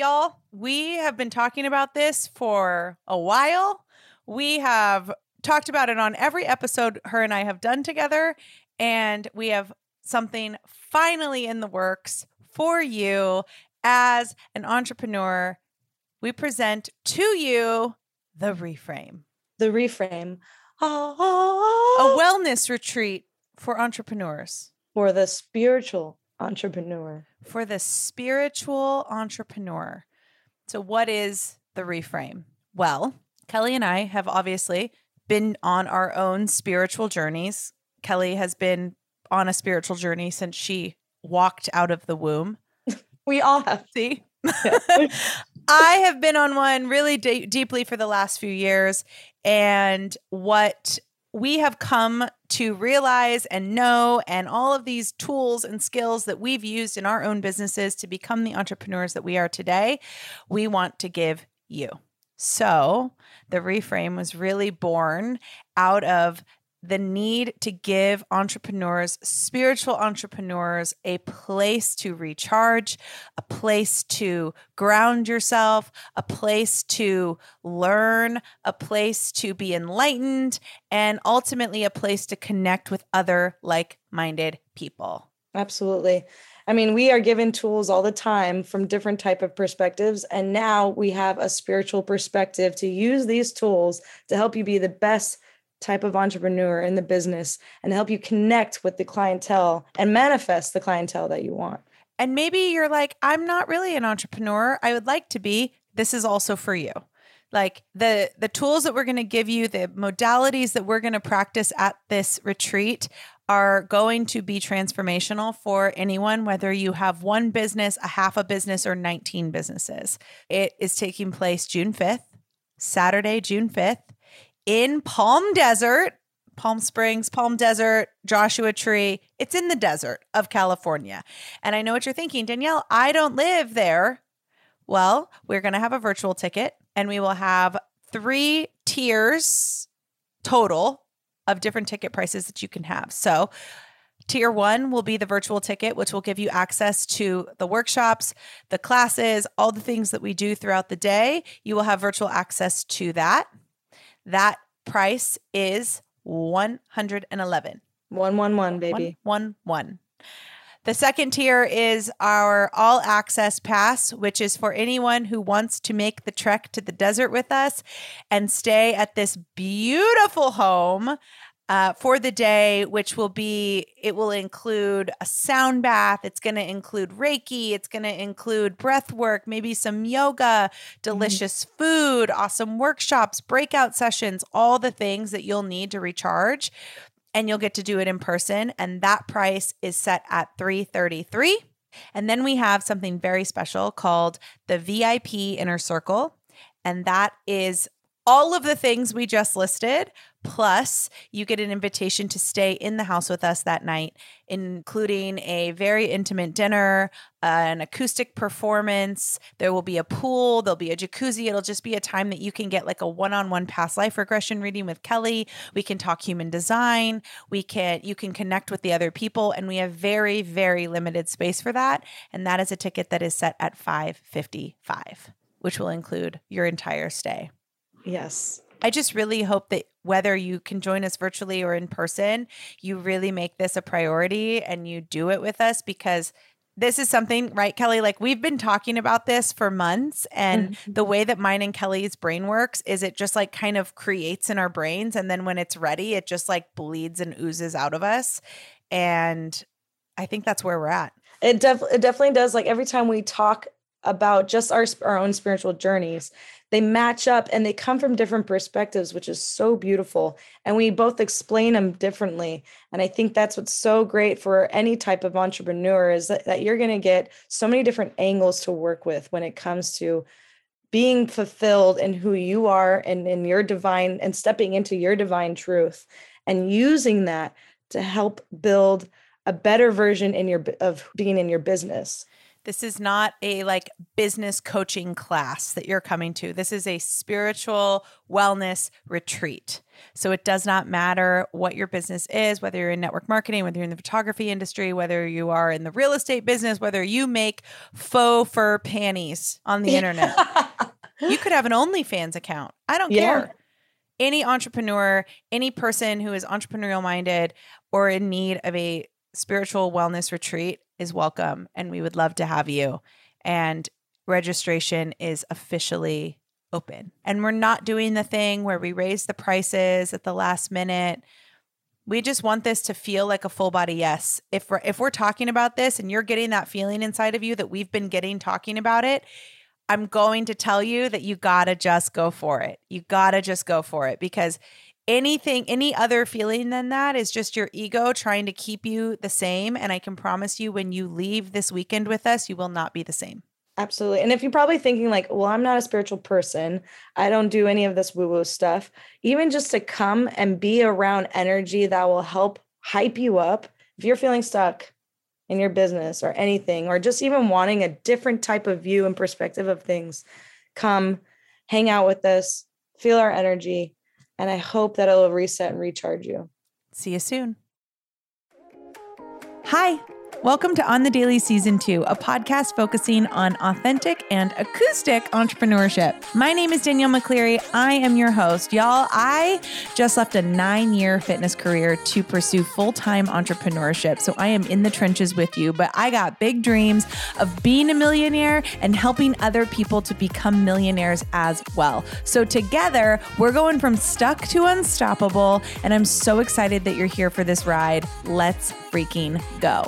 y'all, we have been talking about this for a while. We have talked about it on every episode her and I have done together, and we have something finally in the works for you as an entrepreneur. We present to you the reframe, The reframe. a Ah, wellness retreat for entrepreneurs, for the spiritual entrepreneur. For the spiritual entrepreneur. So, what is the reframe? Well, Kelly and I have obviously been on our own spiritual journeys. Kelly has been on a spiritual journey since she walked out of the womb. We all have. See? I have been on one really de- deeply for the last few years. And what we have come to realize and know, and all of these tools and skills that we've used in our own businesses to become the entrepreneurs that we are today, we want to give you. So the reframe was really born out of the need to give entrepreneurs, spiritual entrepreneurs, a place to recharge, a place to ground yourself, a place to learn, a place to be enlightened, and ultimately a place to connect with other like minded people. Absolutely. I mean, we are given tools all the time from different type of perspectives and now we have a spiritual perspective to use these tools to help you be the best type of entrepreneur in the business and help you connect with the clientele and manifest the clientele that you want. And maybe you're like, I'm not really an entrepreneur. I would like to be. This is also for you. Like the the tools that we're going to give you, the modalities that we're going to practice at this retreat are going to be transformational for anyone whether you have one business, a half a business or 19 businesses. It is taking place June 5th, Saturday, June 5th in Palm Desert, Palm Springs, Palm Desert, Joshua Tree. It's in the desert of California. And I know what you're thinking, Danielle, I don't live there. Well, we're going to have a virtual ticket and we will have three tiers total of different ticket prices that you can have. So, Tier one will be the virtual ticket, which will give you access to the workshops, the classes, all the things that we do throughout the day. You will have virtual access to that. That price is 111. 111 baby. One, one, one. The second tier is our all access pass, which is for anyone who wants to make the trek to the desert with us and stay at this beautiful home uh, for the day, which will be, it will include a sound bath. It's going to include Reiki. It's going to include breath work, maybe some yoga, delicious food, awesome workshops, breakout sessions, all the things that you'll need to recharge and you'll get to do it in person and that price is set at 333 and then we have something very special called the VIP inner circle and that is all of the things we just listed plus you get an invitation to stay in the house with us that night including a very intimate dinner uh, an acoustic performance. There will be a pool there'll be a jacuzzi. It'll just be a time that you can get like a one-on-one past life regression reading with kelly. We can talk human design. We can you can connect with the other people and we have very very limited space for that. And that is a ticket that is set at 555 which will include your entire stay. Yes. I just really hope that whether you can join us virtually or in person, you really make this a priority and you do it with us because this is something, right, Kelly? Like we've been talking about this for months. And the mm-hmm. way that mine and Kelly's brain works is it just like kind of creates in our brains. And then when it's ready, it just like bleeds and oozes out of us. And I think that's where we're at. It, def- it definitely does. Like every time we talk about just our, sp- our own spiritual journeys, they match up and they come from different perspectives, which is so beautiful. And we both explain them differently. And I think that's what's so great for any type of entrepreneur is that, that you're going to get so many different angles to work with when it comes to being fulfilled in who you are and in your divine and stepping into your divine truth and using that to help build a better version in your of being in your business. This is not a like business coaching class that you're coming to. This is a spiritual wellness retreat. So it does not matter what your business is, whether you're in network marketing, whether you're in the photography industry, whether you are in the real estate business, whether you make faux fur panties on the internet. you could have an OnlyFans account. I don't Yeah. care. Any entrepreneur, any person who is entrepreneurial minded or in need of a spiritual wellness retreat is welcome. And we would love to have you. And registration is officially open. And we're not doing the thing where we raise the prices at the last minute. We just want this to feel like a full body yes. If we're if we're talking about this and you're getting that feeling inside of you that we've been getting talking about it, I'm going to tell you that you got to just go for it. You got to just go for it because anything any other feeling than that is just your ego trying to keep you the same and I can promise you when you leave this weekend with us, you will not be the same. Absolutely. And if you're probably thinking, like, well, I'm not a spiritual person, I don't do any of this woo woo stuff, even just to come and be around energy that will help hype you up. If you're feeling stuck in your business or anything, or just even wanting a different type of view and perspective of things, come hang out with us, feel our energy. And I hope that it'll reset and recharge you. See you soon. Hi. Welcome to On the Daily Season 2, a podcast focusing on authentic and acoustic entrepreneurship. My name is Danielle McCleary. I am your host. Y'all, I just left a nine year fitness career to pursue full time entrepreneurship. So I am in the trenches with you, but I got big dreams of being a millionaire and helping other people to become millionaires as well. So together, we're going from stuck to unstoppable. And I'm so excited that you're here for this ride. Let's freaking go.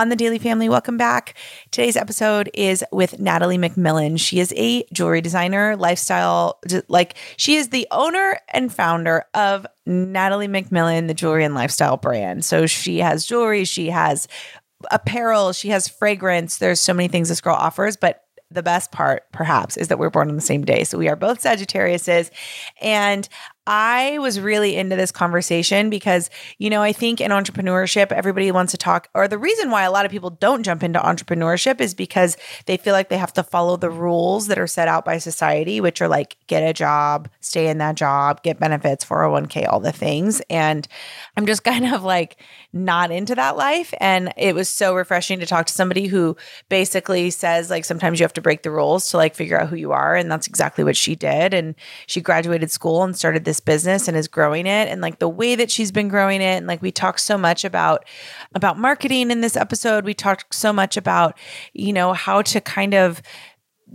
On the Daily Family, welcome back. Today's episode is with Natalie McMillan. She is a jewelry designer, lifestyle, like she is the owner and founder of Natalie McMillan, the jewelry and lifestyle brand. So she has jewelry, she has apparel, she has fragrance. There's so many things this girl offers, but the best part, perhaps, is that we're born on the same day. So we are both Sagittariuses. And I was really into this conversation because, you know, I think in entrepreneurship, everybody wants to talk, or the reason why a lot of people don't jump into entrepreneurship is because they feel like they have to follow the rules that are set out by society, which are like get a job, stay in that job, get benefits, 401k, all the things. And I'm just kind of like not into that life. And it was so refreshing to talk to somebody who basically says, like, sometimes you have to break the rules to like figure out who you are. And that's exactly what she did. And she graduated school and started this business and is growing it and like the way that she's been growing it and like we talked so much about about marketing in this episode we talked so much about you know how to kind of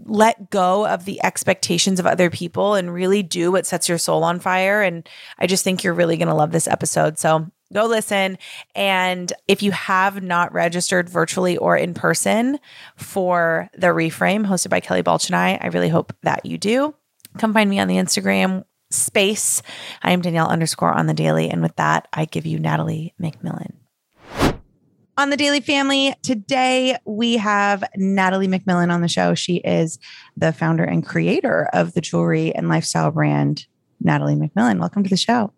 let go of the expectations of other people and really do what sets your soul on fire and i just think you're really going to love this episode so go listen. And if you have not registered virtually or in person for the reframe hosted by Kelly Balch and I, I really hope that you do. Come find me on the Instagram space. I am Danielle underscore on the daily. And with that, I give you Natalie McMillan. On the Daily Family, today we have Natalie McMillan on the show. She is the founder and creator of the jewelry and lifestyle brand, Natalie McMillan. Welcome to the show.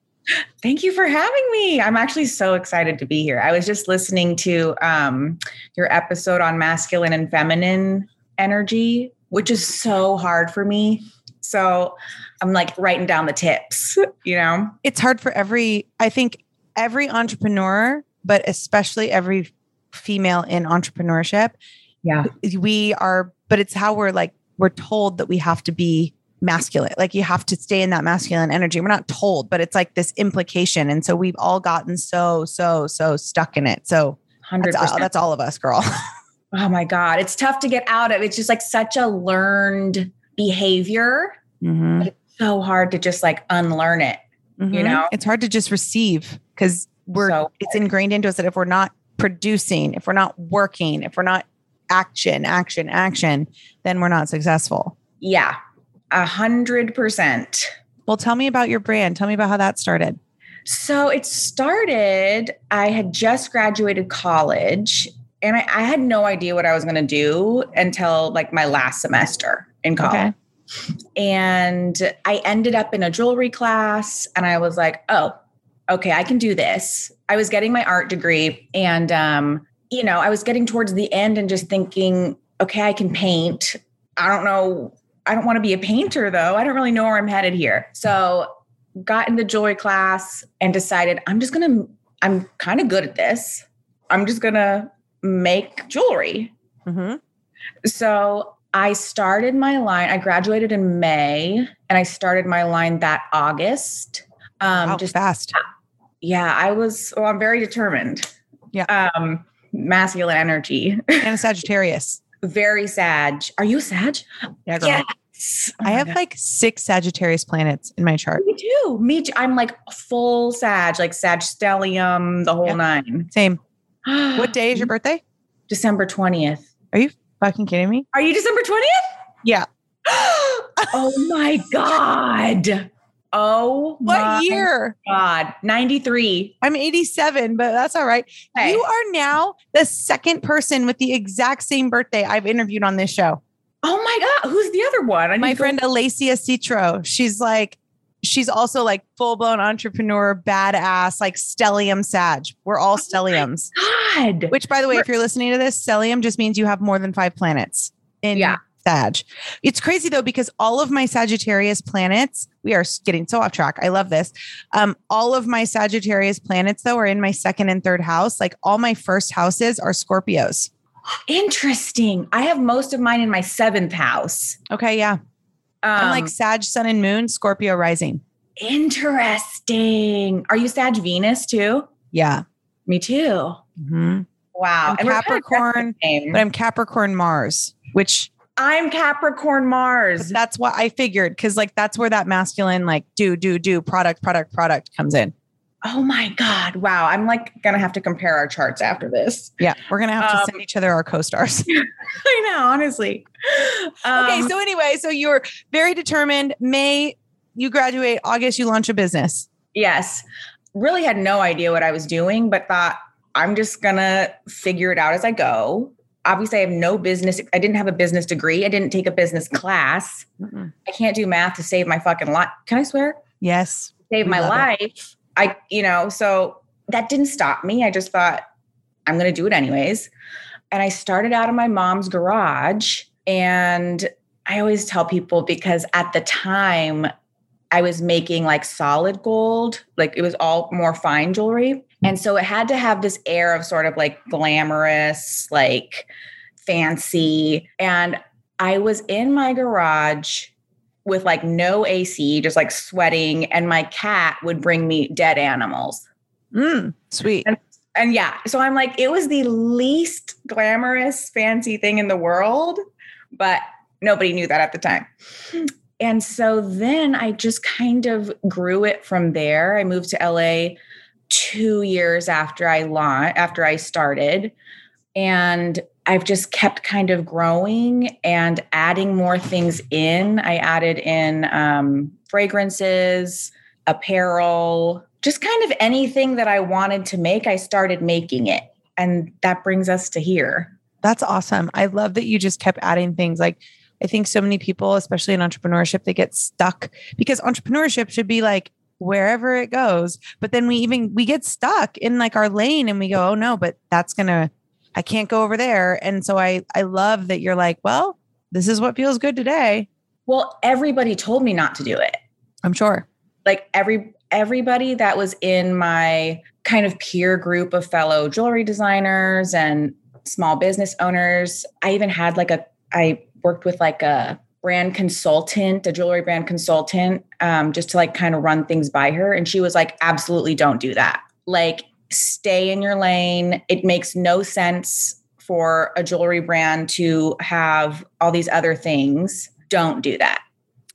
Thank you for having me. I'm actually so excited to be here. I was just listening to um, your episode on masculine and feminine energy, which is so hard for me. So I'm like writing down the tips, you know? It's hard for every, I think, every entrepreneur, but especially every female in entrepreneurship. Yeah. We are, but it's how we're like, we're told that we have to be masculine. Like you have to stay in that masculine energy. We're not told, but it's like this implication. And so we've all gotten so, so, so stuck in it. So 100%. that's, all, that's all of us, girl. oh my God. It's tough to get out of. It's just like such a learned behavior. Mm-hmm. So hard to just like unlearn it. Mm-hmm. You know, it's hard to just receive because we're, So it's ingrained into us that if we're not producing, if we're not working, if we're not action, action, action, then we're not successful. yeah, a hundred percent. Well, tell me about your brand. Tell me about how that started. So it started, I had just graduated college and I, I had no idea what I was going to do until like my last semester in college. Okay. And I ended up in a jewelry class and I was like, oh, okay, I can do this. I was getting my art degree and um, you know, I was getting towards the end and just thinking, okay, I can paint. I don't know. I don't want to be a painter though. I don't really know where I'm headed here. So got in the jewelry class and decided I'm just going to, I'm kind of good at this. I'm just going to make jewelry. Mm-hmm. So I started my line. I graduated in May and I started my line that August. Um, Wow, just fast. yeah, I was, well, I'm very determined. Yeah. Um, masculine energy, And a Sagittarius. very Sag. Are you a Sag? Yeah, girl. Yes. Oh I have God. like six Sagittarius planets in my chart. Me too. Me too. I'm like full Sag, like Sag stellium, the whole Yeah. nine. Same. What day is your birthday? December 20th. Fucking kidding me? Are you December 20th? Yeah. oh my God. Oh What my year? God. 93. I'm 87, but that's all right. Hey. You are now the second person with the exact same birthday I've interviewed on this show. Oh my God. Who's the other one? I My to friend Alacia Citro. She's like, she's also like full blown entrepreneur, badass, like stellium Sag. We're all stelliums. God. Which, by the way, if you're listening to this, stellium just means you have more than five planets in Yeah. Sag. It's crazy though, because all of my Sagittarius planets, we are getting so off track. I love this. Um, all of my Sagittarius planets, though, are in my second and third house. Like all my first houses are Scorpios. Interesting. I have most of mine in my seventh house. Okay. Yeah. I'm Um, like Sag, Sun, and Moon, Scorpio rising. interesting. Are you Sag Venus too? Yeah. Me too. Mhm. Wow. I'm And we're kind of Capricorn. But I'm Capricorn Mars, which I'm Capricorn Mars. that's what I figured. Cause like that's where that masculine, like do, do, do product, product, product comes in. Oh my God. Wow. I'm like gonna have to compare our charts after this. Yeah. We're going to have to Um, send each other our co stars. I know, honestly. okay. Um, So, anyway, so you're very determined. May you graduate, August, you launch a business. yes. Really had no idea what I was doing, but thought I'm just gonna figure it out as I go. Obviously, I have no business. I didn't have a business degree. I didn't take a business class. I can't do math to save my fucking life. Can I swear? Yes. Save We my life. I, you know, so that didn't stop me. I just thought I'm going to do it anyways. And I started out in my mom's garage. And I always tell people because at the time I was making like solid gold, like it was all more fine jewelry. And so it had to have this air of sort of like glamorous, like fancy. And I was in my garage with like no AC, just like sweating, and my cat would bring me dead animals. Mm, sweet. And- And yeah, so I'm like, it was the least glamorous, fancy thing in the world, but nobody knew that at the time. And so then I just kind of grew it from there. I moved to LA two years after I launched, after I started. And I've just kept kind of growing and adding more things in. I added in um, fragrances, apparel, just kind of anything that I wanted to make. I started making it. And that brings us to here. That's awesome. I love that you just kept adding things. Like, I think so many people, especially in entrepreneurship, they get stuck because entrepreneurship should be like wherever it goes. But then we even we get stuck in like our lane and we go, oh no, but that's gonna I can't go over there. And so I I love that you're like, well, this is what feels good today. Well, everybody told me not to do it. I'm sure. Like every everybody that was in my kind of peer group of fellow jewelry designers and small business owners. I even had like a I worked with like a brand consultant, a jewelry brand consultant, um, just to like kind of run things by her. And she was like, absolutely don't do that. Like, stay in your lane. It makes no sense for a jewelry brand to have all these other things. Don't do that.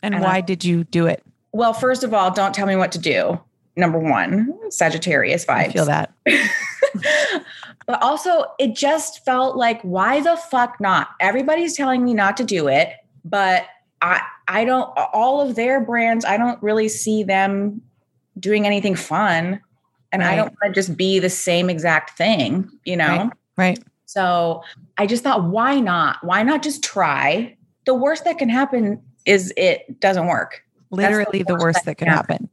And And I- why did you do it? Well, first of all, don't tell me what to do. Number one, Sagittarius vibes. I feel that. but also, it just felt like, why the fuck not? Everybody's telling me not to do it, but I, I don't. All of their brands, I don't really see them doing anything fun, and I don't want to just be the same exact thing, you know. Right. Right. So I just thought, why not? Why not just try? The worst that can happen is it doesn't work. Literally the worst that could happen.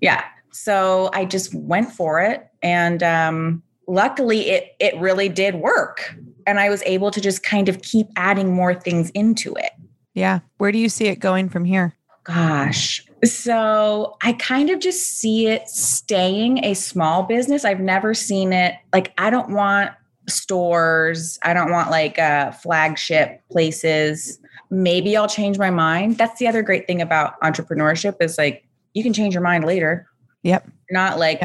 Yeah. So I just went for it and um luckily it it really did work and i was able to just kind of keep adding more things into it Yeah. Where do you see it going from here? Gosh so i kind of just see it staying a small business i've never seen it like i don't want stores i don't want like uh flagship places maybe i'll change my mind that's the other great thing about entrepreneurship is like you can change your mind later Yep. You're not like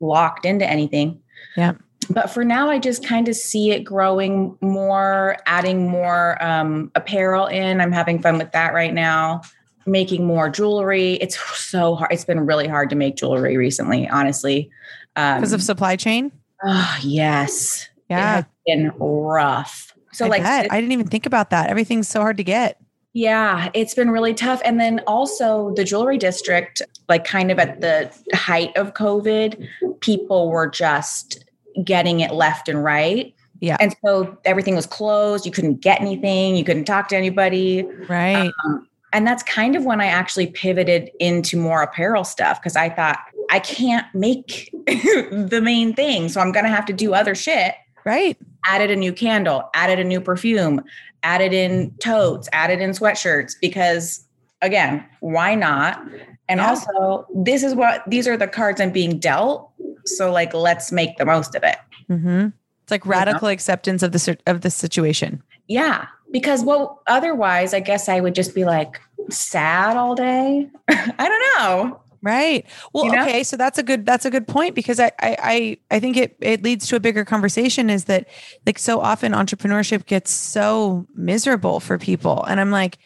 locked into anything. Yeah. But for now, I just kind of see it growing more, adding more um, apparel in. I'm having fun with that right now, making more jewelry. It's so hard. It's been really hard to make jewelry recently, honestly. Um, Because of supply chain? oh, yes. It Yeah. has been rough. So, I like. I didn't even think about that. Everything's so hard to get. Yeah, it's been really tough. And then also the jewelry district, like kind of at the height of COVID, people were just getting it left and right. Yeah. And so everything was closed. You couldn't get anything. You couldn't talk to anybody. Right. Um, and that's kind of when I actually pivoted into more apparel stuff because I thought I can't make the main thing. So I'm going to have to do other shit. right. Added a new candle, added a new perfume, added in totes, added in sweatshirts because again, why not? And Yeah. also, this is what these are the cards I'm being dealt. So like let's make the most of it. Mm-hmm. It's like know? radical acceptance of the of the situation. Yeah, because well otherwise I guess I would just be like sad all day. I don't know. Right. Well, You know? okay. So that's a good that's a good point because I I I, I think it it leads to a bigger conversation is that like so often entrepreneurship gets so miserable for people. And I'm like,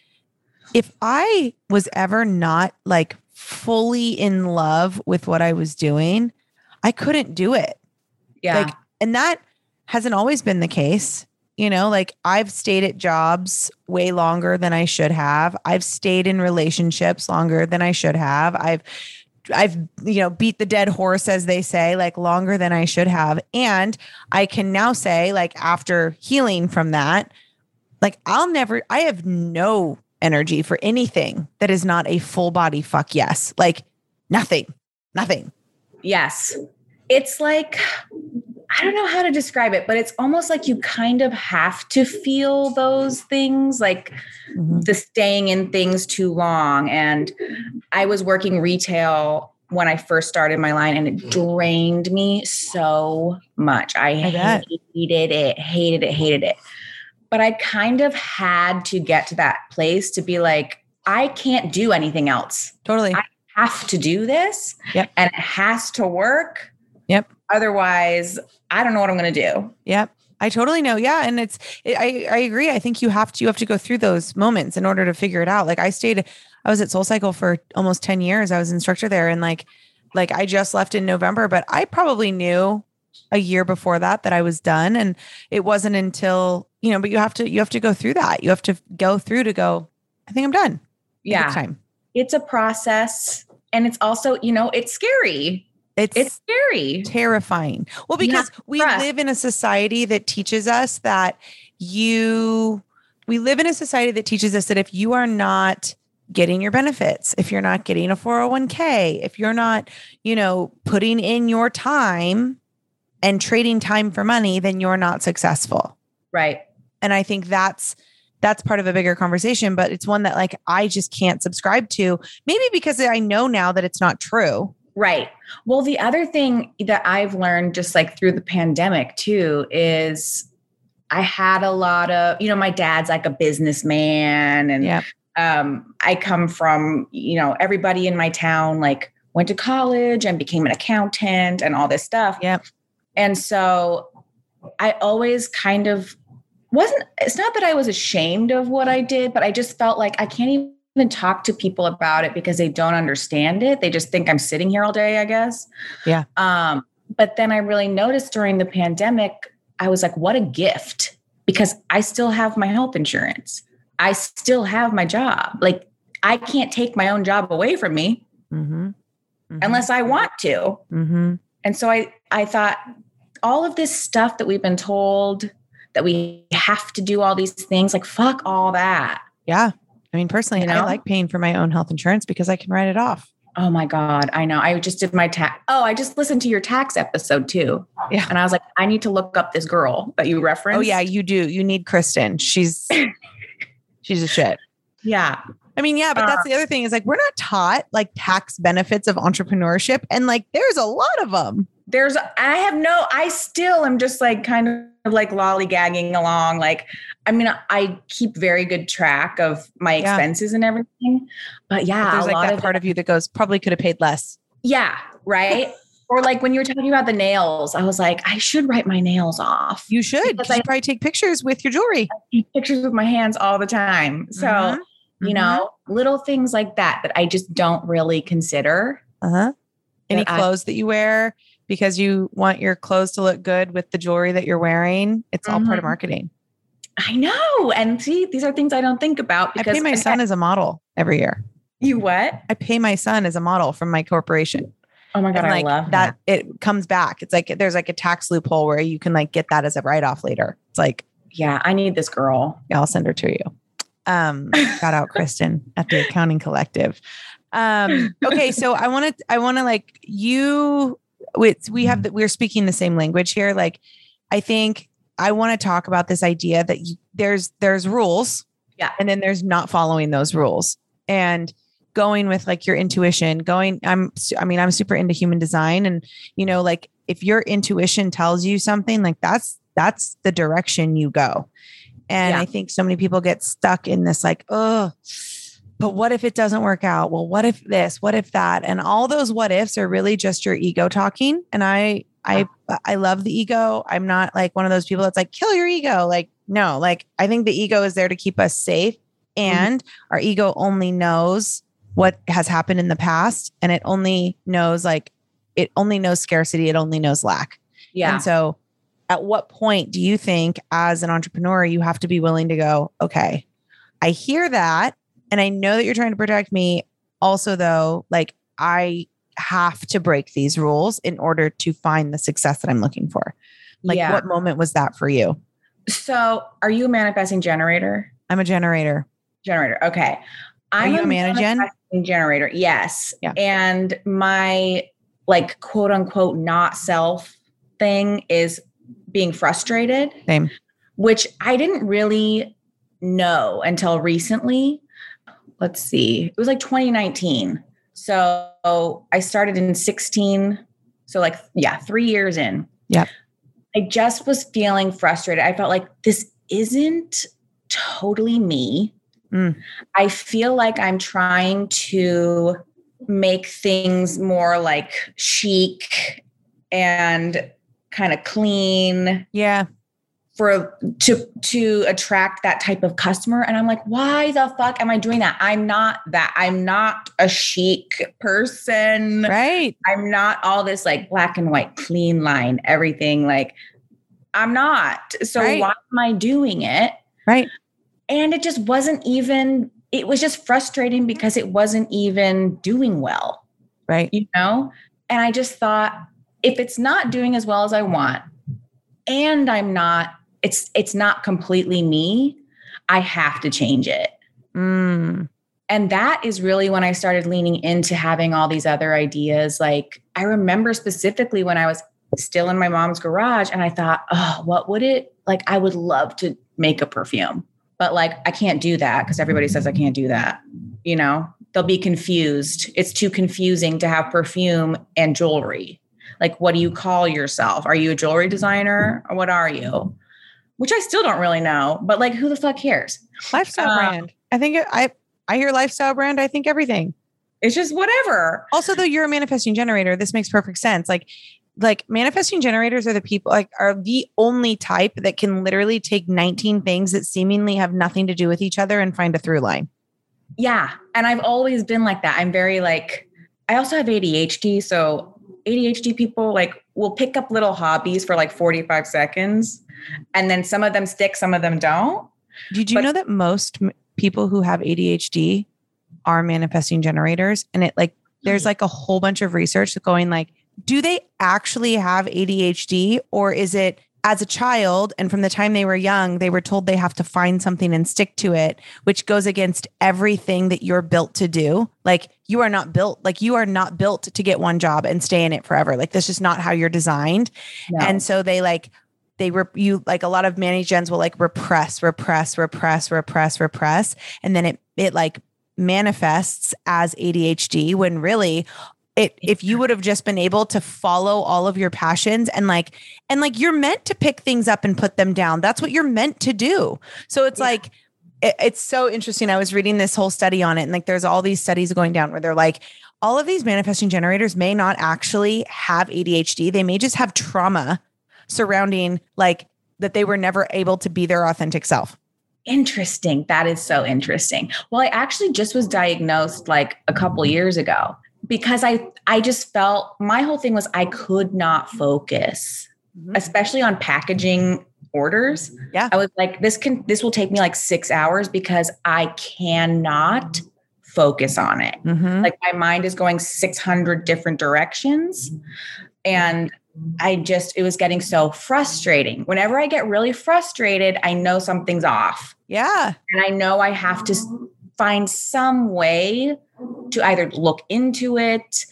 if I was ever not like fully in love with what I was doing, I couldn't do it. Yeah. Like, and that hasn't always been the case. You know, like I've stayed at jobs way longer than I should have. I've stayed in relationships longer than I should have. I've I've you know beat the dead horse as they say like longer than I should have and I can now say like after healing from that like I'll never I have no energy for anything that is not a full body fuck yes like nothing nothing Yes. It's like, I don't know how to describe it, but it's almost like you kind of have to feel those things, like mm-hmm. the staying in things too long. And I was working retail when I first started my line, and it drained me so much. I, I bet. hated it, hated it, hated it. But I kind of had to get to that place to be like, I can't do anything else totally I- have to do this Yep. and it has to work. Yep. Otherwise, I don't know what I'm going to do. Yep. I totally know. Yeah. And it's, it, I, I agree. I think you have to, you have to go through those moments in order to figure it out. Like I stayed, I was at Soul Cycle for almost 10 years. I was instructor there and like, like I just left in November, but I probably knew a year before that that I was done. And it wasn't until, you know, but you have to, you have to go through that. You have to go through to go, I think I'm done. Yeah. Time. It's a process. And it's also, you know, it's scary. It's, It's scary. terrifying. Well, because we live in a society that teaches us that you, we live in a society that teaches us that if you are not getting your benefits, if you're not getting a 401k, if you're not, you know, putting in your time and trading time for money, then you're not successful. Right. And I think that's, that's part of a bigger conversation, but it's one that like I just can't subscribe to. Maybe because I know now that it's not true. Right. Well, the other thing that I've learned just like through the pandemic too is I had a lot of, you know, my dad's like a businessman and Yeah. um, I come from, you know, everybody in my town like went to college and became an accountant and all this stuff. Yep. And so I always kind of wasn't, it's not that I was ashamed of what I did, but I just felt like I can't even talk to people about it because they don't understand it. They just think I'm sitting here all day, I guess. Yeah. Um, but then I really noticed during the pandemic, I was like, what a gift because I still have my health insurance. I still have my job. Like I can't take my own job away from me Mm-hmm. unless I want to. Mm-hmm. And so I I thought all of this stuff that we've been told that we have to do all these things like fuck all that. Yeah. I mean, personally, You I like paying for my own health insurance because I can write it off. Oh my God. I know. I just did my tax. Oh, I just listened to your tax episode too. Yeah. And I was like, I need to look up this girl that you oh, referenced. Oh yeah, you do. You need Kristen. She's she's a shit. Yeah. I mean, yeah, but that's the other um, thing is like we're not taught like tax benefits of entrepreneurship, and like there's a lot of them. There's, I have no, I still am just like kind of like lollygagging along. Like, I mean, I keep very good track of my Yeah. expenses and everything. But yeah, But there's a like lot that of part of you that goes probably could have paid less. Yeah, right. or like when you were talking about the nails, I was like, I should write my nails off. You should. Because 'cause you I- probably take pictures with your jewelry. Take pictures with my hands all the time. So, Mhm. you know, little things like that that I just don't really consider. Uh huh. Any that I- clothes that you wear because you want your clothes to look good with the jewelry that you're wearing. It's all part of Mhm. marketing. I know. And see, these are things I don't think about I pay my son as a model every year. You what? I pay my son as a model from my corporation. Oh my god, like I love that. it comes back. It's like there's like a tax loophole where you can like get that as a write off later. It's like, Yeah, I need this girl. yeah, I'll send her to you. Um, shout out Kristen at the accounting collective. Um, okay, so I want to, I want to like you. We, we have that we're speaking the same language here. Like, I think I want to talk about this idea that you, there's there's rules, Yeah. and then there's not following those rules and going with like your intuition. Going, I'm, I mean, I'm super into human design, and you know, like if your intuition tells you something, like that's that's the direction you go. And Yeah. I think so many people get stuck in this like, oh, but what if it doesn't work out? Well, what if this? What if that? And all those what ifs are really just your ego talking. And I I I love the ego. I'm not like one of those people that's like kill your ego. Like no, like I think the ego is there to keep us safe mm-hmm. and our ego only knows what has happened in the past and it only knows like it only knows scarcity, it only knows lack. Yeah. And so, at what point do you think, as an entrepreneur, you have to be willing to go, okay, I hear that. And I know that you're trying to protect me. Also, though, like I have to break these rules in order to find the success that I'm looking for. Like, yeah. what moment was that for you? so are you a manifesting generator? I'm a generator. Generator. Okay. Are you a managen? manifesting generator. Yes. Yeah. And my like quote unquote not self thing is being frustrated. Same. which I didn't really know until recently. Let's see, it was like 2019. So I started in 16. So, like, yeah, three years in. Yeah. I just was feeling frustrated. I felt like this isn't totally me. Mm. I feel like I'm trying to make things more like chic and kind of clean Yeah. For to to attract that type of customer and i'm like why the fuck am i doing that i'm not that i'm not a chic person Right. i'm not all this like black and white clean line everything like i'm not so Right. why am i doing it Right. and it just wasn't even it was just frustrating because it wasn't even doing well Right. you know and i just thought if it's not doing as well as i want and i'm not it's it's not completely me. I have to change it. Mm. and that is really when i started leaning into having all these other ideas. Like i remember specifically when i was still in my mom's garage and i thought oh what would it like i would love to make a perfume. But like i can't do that because everybody says i can't do that you know? They'll be confused. It's too confusing to have perfume and jewelry. Like what do you call yourself? Are you a jewelry designer? Or what are you which i still don't really know but like who the fuck cares Lifestyle Uh, brand. I think it, I I hear lifestyle brand. I think everything. it's just whatever also though you're a manifesting generator this makes perfect sense like like manifesting generators are the people like are the only type that can literally take 19 things that seemingly have nothing to do with each other and find a through line Yeah. And I've always been like that. I'm very like, I also have ADHD. So ADHD people like will pick up little hobbies for like 45 seconds. And then some of them stick, some of them don't. did you But- know that most m- people who have adhd are manifesting generators and it like there's mm-hmm. like a whole bunch of research going like do they actually have adhd or is it as a child and from the time they were young, they were told they have to find something and stick to it, which goes against everything that you're built to do. Like you are not built, like you are not built to get one job and stay in it forever. Like that's just not how you're designed. No. And so they like they were you like a lot of manny gens will like repress, repress, repress, repress, repress. And then it it like manifests as ADHD when really it if you would have just been able to follow all of your passions and like and like you're meant to pick things up and put them down that's what you're meant to do so it's Yeah. like it, it's so interesting i was reading this whole study on it and like there's all these studies going down where they're like all of these manifesting generators may not actually have adhd they may just have trauma surrounding like that they were never able to be their authentic self Interesting. That is so interesting. Well, I actually just was diagnosed like a couple years ago because I I just felt my whole thing was I could not focus, especially on packaging orders. Yeah. I was like this can this will take me like 6 hours because I cannot focus on it. Mhm. Like my mind is going 600 different directions and I just it was getting so frustrating. Whenever I get really frustrated, I know something's off yeah and I know I have to find some way to either look into it,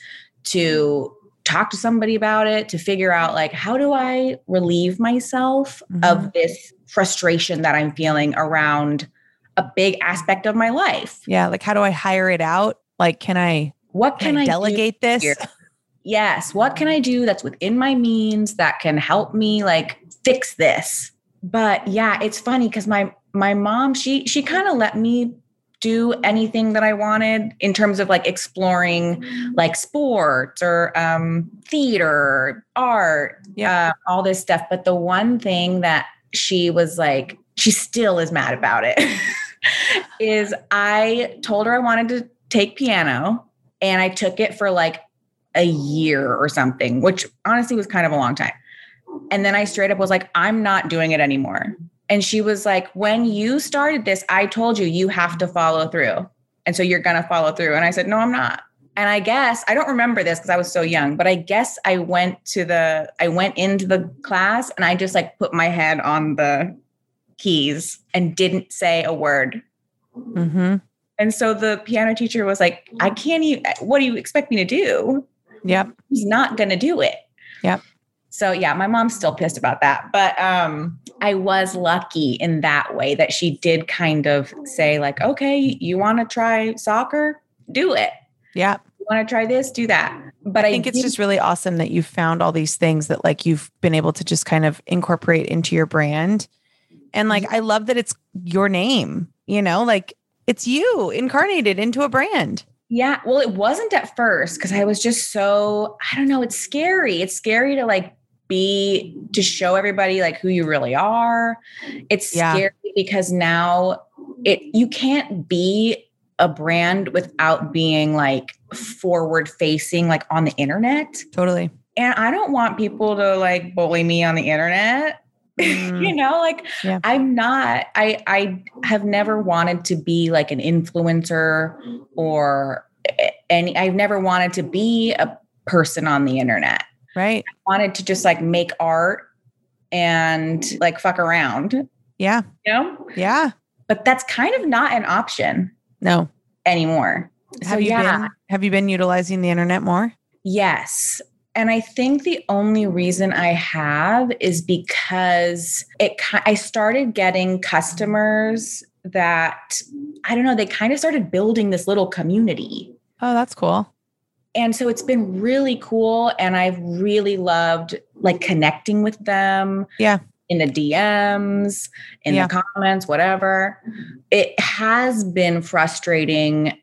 to talk to somebody about it, to figure out like how do I relieve myself Mhm. of this frustration that I'm feeling around a big aspect of my life. yeah like how do i hire it out like can i What can, can, I I delegate this? Yes, what can I do that's within my means that can help me like fix this? But yeah, it's funny cuz my my mom she she kind of let me do anything that I wanted in terms of like exploring like sports or um theater, art, Yeah. uh, all this stuff, but the one thing that she was like she still is mad about it is I told her I wanted to take piano and I took it for like a year or something, which honestly was kind of a long time. And then I straight up was like, I'm not doing it anymore. And she was like, When you started this, I told you you have to follow through. And so you're going to follow through. And I said, No, I'm not. And I guess I don't remember this because I was so young, but I guess I went to the, I went into the class and I just like put my head on the keys and didn't say a word. mm-hmm. And so the piano teacher was like, I can't even, what do you expect me to do? Yep He's not going to do it. Yep. So yeah, my mom's still pissed about that. But um I was lucky in that way that she did kind of say like, "Okay, you want to try soccer? Do it. yeah You want to try this? Do that." But I, I think it's just really awesome that you've found all these things that like you've been able to just kind of incorporate into your brand. And like I love that it's your name, you know, like it's you incarnated into a brand. Yeah, well, it wasn't at first because I was just so I don't know. It's scary. It's scary to like be to show everybody like who you really are. It's Yeah. scary because now it you can't be a brand without being like forward facing like on the internet. Totally. And I don't want people to like bully me on the internet. Mm. you know, like Yeah. I'm not I I have never wanted to be like an influencer or any I've never wanted to be a person on the internet. Right. I wanted to just like make art and like fuck around, Yeah. you know? Yeah. But that's kind of not an option No. anymore. Have So, you yeah. been have you been utilizing the internet more? Yes. And I think the only reason I have is because it I started getting customers that I don't know, they kind of started building this little community. Oh, that's cool. And so it's been really cool and I've really loved like connecting with them. Yeah. In the DMs, in Yeah. the comments, whatever. It has been frustrating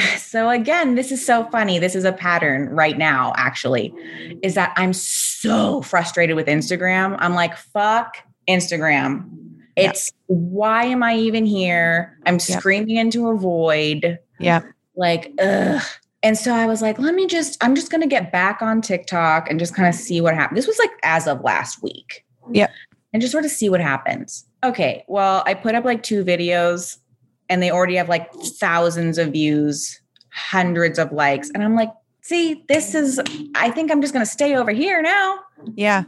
so again, this is so funny. This is a pattern right now, actually, is that I'm so frustrated with Instagram. I'm like, fuck Instagram. Yeah. It's why am I even here? I'm screaming into a void. Yeah. Like, ugh. And so I was like, let me just, I'm just gonna get back on TikTok and just kind of see what happens. This was like as of last week. Yeah. And just sort of see what happens. Okay. Well, I put up like two videos and they already have like thousands of views, hundreds of likes. And I'm like, see, this is, I think I'm just going to stay over here now. Yeah.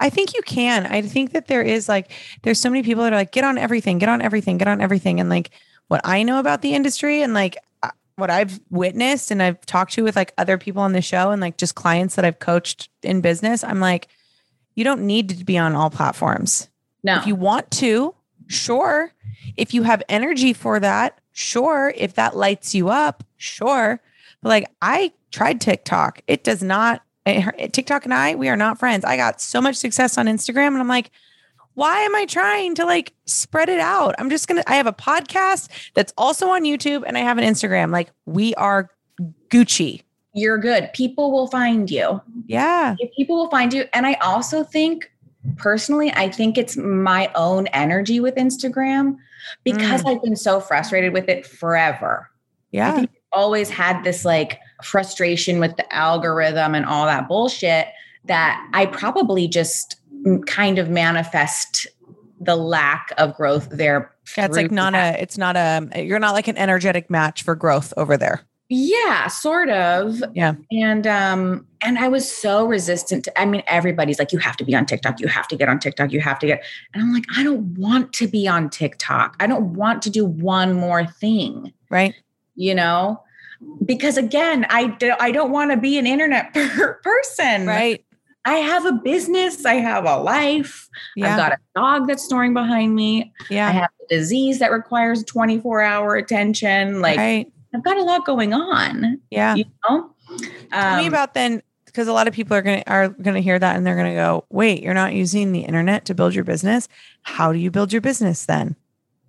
I think you can. I think that there is like, there's so many people that are like, get on everything, get on everything, get on everything. And like, what I know about the industry and like uh, what I've witnessed and I've talked to with like other people on the show and like just clients that I've coached in business, I'm like, you don't need to be on all platforms. No. If you want to, sure. If you have energy for that, sure. If that lights you up, sure. But like I tried TikTok. It does not TikTok and I, we are not friends. I got so much success on Instagram and I'm like, why am I trying to like spread it out? I'm just going to I have a podcast that's also on YouTube and I have an Instagram. Like we are Gucci. You're good. People will find you. Yeah. People will find you. And I also think personally, I think it's my own energy with Instagram because Mm. I've been so frustrated with it forever. I Yeah. think I've always had this like frustration with the algorithm and all that bullshit that I probably just kind of manifest the lack of growth there. Yeah, it's like not that. a it's not a you're not like an energetic match for growth over there. Yeah, sort of. Yeah. And um and I was so resistant to I mean everybody's like you have to be on TikTok, you have to get on TikTok, you have to get and I'm like I don't want to be on TikTok. I don't want to do one more thing, Right. you know? Because again, I do, I don't want to be an internet per- person. Right. I have a business, I have a life. Yeah. I've got a dog that's snoring behind me. Yeah. I have a disease that requires 24-hour attention. Like right. I've got a lot going on, Yeah. you know? Tell me Um, about then because a lot of people are gonna are gonna hear that and they're gonna go, wait, you're not using the internet to build your business. How do you build your business then?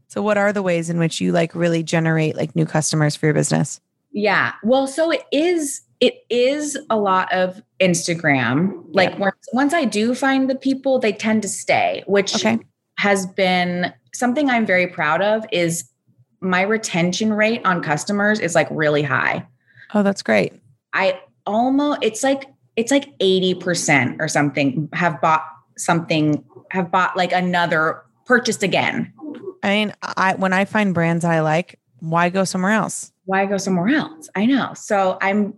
So what are the ways in which you like really generate like new customers for your business? Yeah. Well, so it is it is a lot of Instagram. Like Yeah. once once I do find the people, they tend to stay, which Okay. has been something I'm very proud of is my retention rate on customers is like really high. Oh, that's great. I almost it's like it's like 80% or something have bought something have bought like another purchased again. I mean, I when I find brands I like, why go somewhere else? why go somewhere else? I know. So I'm,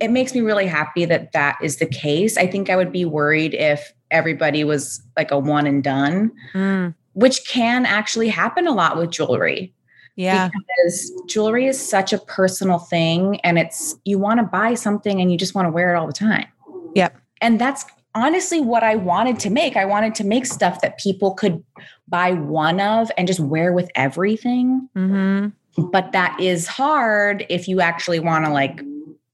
it makes me really happy that that is the case. I think I would be worried if everybody was like a one and done, Mm, which can actually happen a lot with jewelry yeah. because jewelry is such a personal thing and it's, you want to buy something and you just want to wear it all the time. Yep. And that's honestly what I wanted to make. I wanted to make stuff that people could buy one of and just wear with everything hmm but that is hard if you actually want to like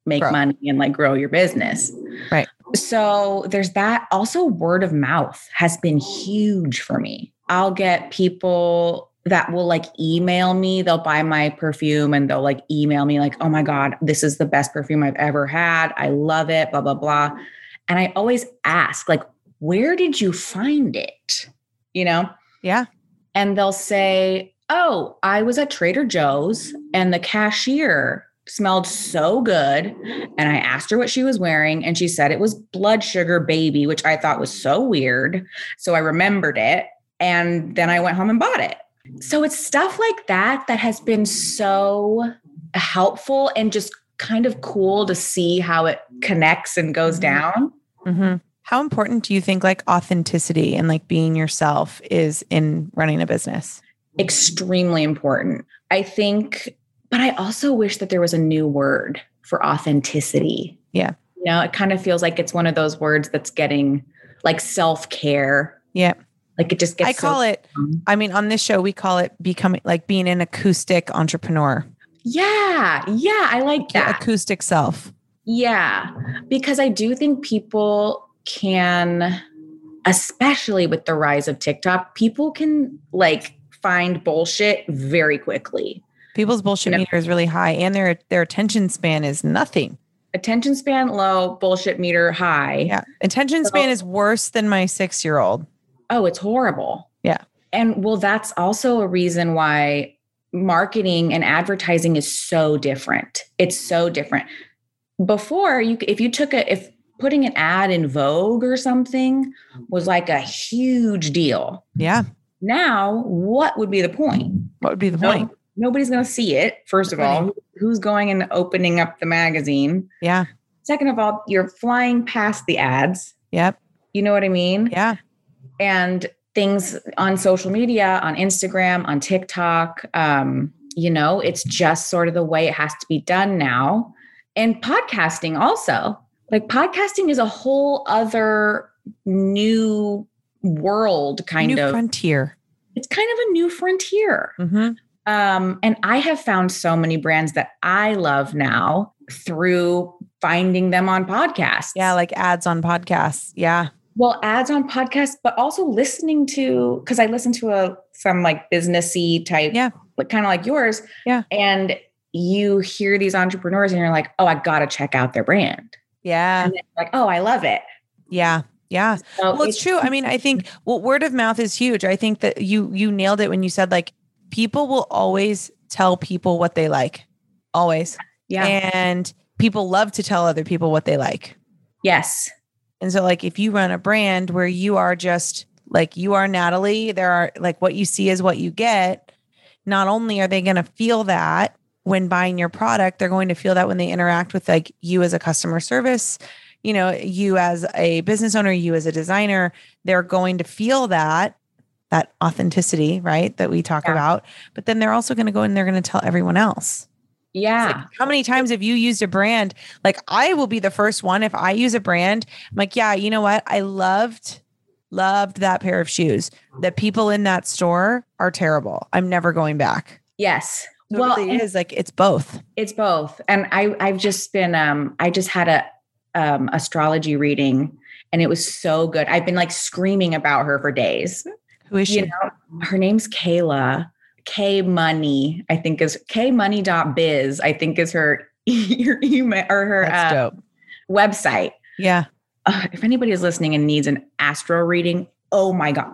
make Grow. money and like grow your business. Right. So there's that. Also, word of mouth has been huge for me. I'll get people that will like email me. They'll buy my perfume and they'll like email me, like, oh my God, this is the best perfume I've ever had. I love it, blah, blah, blah. And I always ask, like, where did you find it? You know? Yeah. and they'll say, Oh, I was at Trader Joe's and the cashier smelled so good. And I asked her what she was wearing, and she said it was Blood Sugar Baby, which I thought was so weird. So I remembered it. And then I went home and bought it. So it's stuff like that that has been so helpful and just kind of cool to see how it connects and goes Mhm. down. hmm How important do you think like authenticity and like being yourself is in running a business? extremely important. I think, but I also wish that there was a new word for authenticity. Yeah. You know, it kind of feels like it's one of those words that's getting like self care. Yeah. Like it just gets I call it, I mean, on this show, we call it becoming like being an acoustic entrepreneur, Yeah. Yeah. I like your that. acoustic self. Yeah. Because I do think people can, especially with the rise of TikTok, people can like find bullshit very quickly. People's bullshit Yeah. meter is really high and their their attention span is nothing. Attention span low, bullshit meter high. Yeah. Attention So- span is worse than my six year old. Oh, it's horrible. Yeah. And well, that's also a reason why marketing and advertising is so different. It's so different. Before you if you took a if putting an ad in Vogue or something was like a huge deal. Yeah. Now, what would be the point? What would be the No- point? Nobody's going to see it. First of all, who's going and opening up the magazine? Yeah. Second of all, you're flying past the ads. Yep. You know what I mean? Yeah. And things on social media, on Instagram, on TikTok. Um, you know, it's just sort of the way it has to be done now. And podcasting also. Like podcasting is a whole other new world kind New of frontier. it's kind of a new frontier. Mm-hmm. Um, and I have found so many brands that I love now through finding them on podcasts. Yeah, like ads on podcasts. Yeah. Well, ads on podcasts, but also listening to because I listen to a some like businessy type, Yeah. like kind of like yours. Yeah. And you hear these entrepreneurs and you're like, oh, I gotta check out their brand. Yeah. And like, oh, I love it. Yeah. Yeah. So Well, it's true. I mean, I think well, word of mouth is huge. I think that you you nailed it when you said like people will always tell people what they like. Always. yeah. And people love to tell other people what they like. yes. And so like if you run a brand where you are just like you are Natalie, there are like what you see is what you get. Not only are they going to feel that when buying your product, they're going to feel that when they interact with like you as a customer service, you know, you as a business owner, you as a designer, they're going to feel that that authenticity, right? That we talk Yeah. about. But then they're also going to go and they're going to tell everyone else. Yeah. like, how many times have you used a brand? Like I will be the first one if I use a brand. I'm like, yeah, you know what? I loved, loved that pair of shoes. The people in that store are terrible. I'm never going back. yes. So well, it really is like it's both. It's both. And I I've just been um I just had a um astrology reading and it was so good. I've been like screaming about her for days. Who is she? You know, her name's Kayla. K Money, I think is K Money.biz, I think is her her email or her uh, website. Yeah. Uh, if anybody is listening and needs an astro reading, oh my god.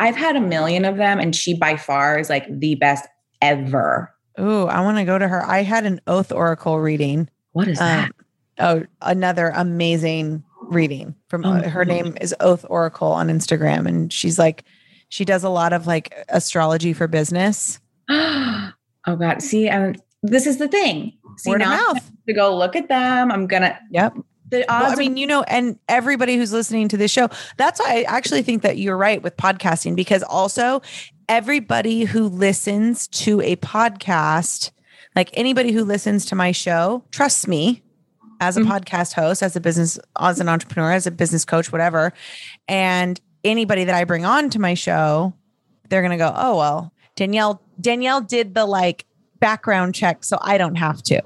I've had a million of them and she by far is like the best ever. Ooh, I want to go to her. I had an oath oracle reading. What is that? Um, oh, another amazing reading from Oh, uh, her name is Oath Oracle on Instagram. And she's like, she does a lot of like astrology for business. oh god see um, this is the thing see Word now mouth. to go look at them i'm gonna Yep. the Well, I mean, you know, and everybody who's listening to this show, that's why I actually think that you're right with podcasting because also everybody who listens to a podcast, like anybody who listens to my show, trusts me as a Mhm. podcast host, as a business, as an entrepreneur, as a business coach, whatever. And anybody that I bring on to my show, they're going to go, oh, well, Danielle, Danielle did the like background check, so I don't have to.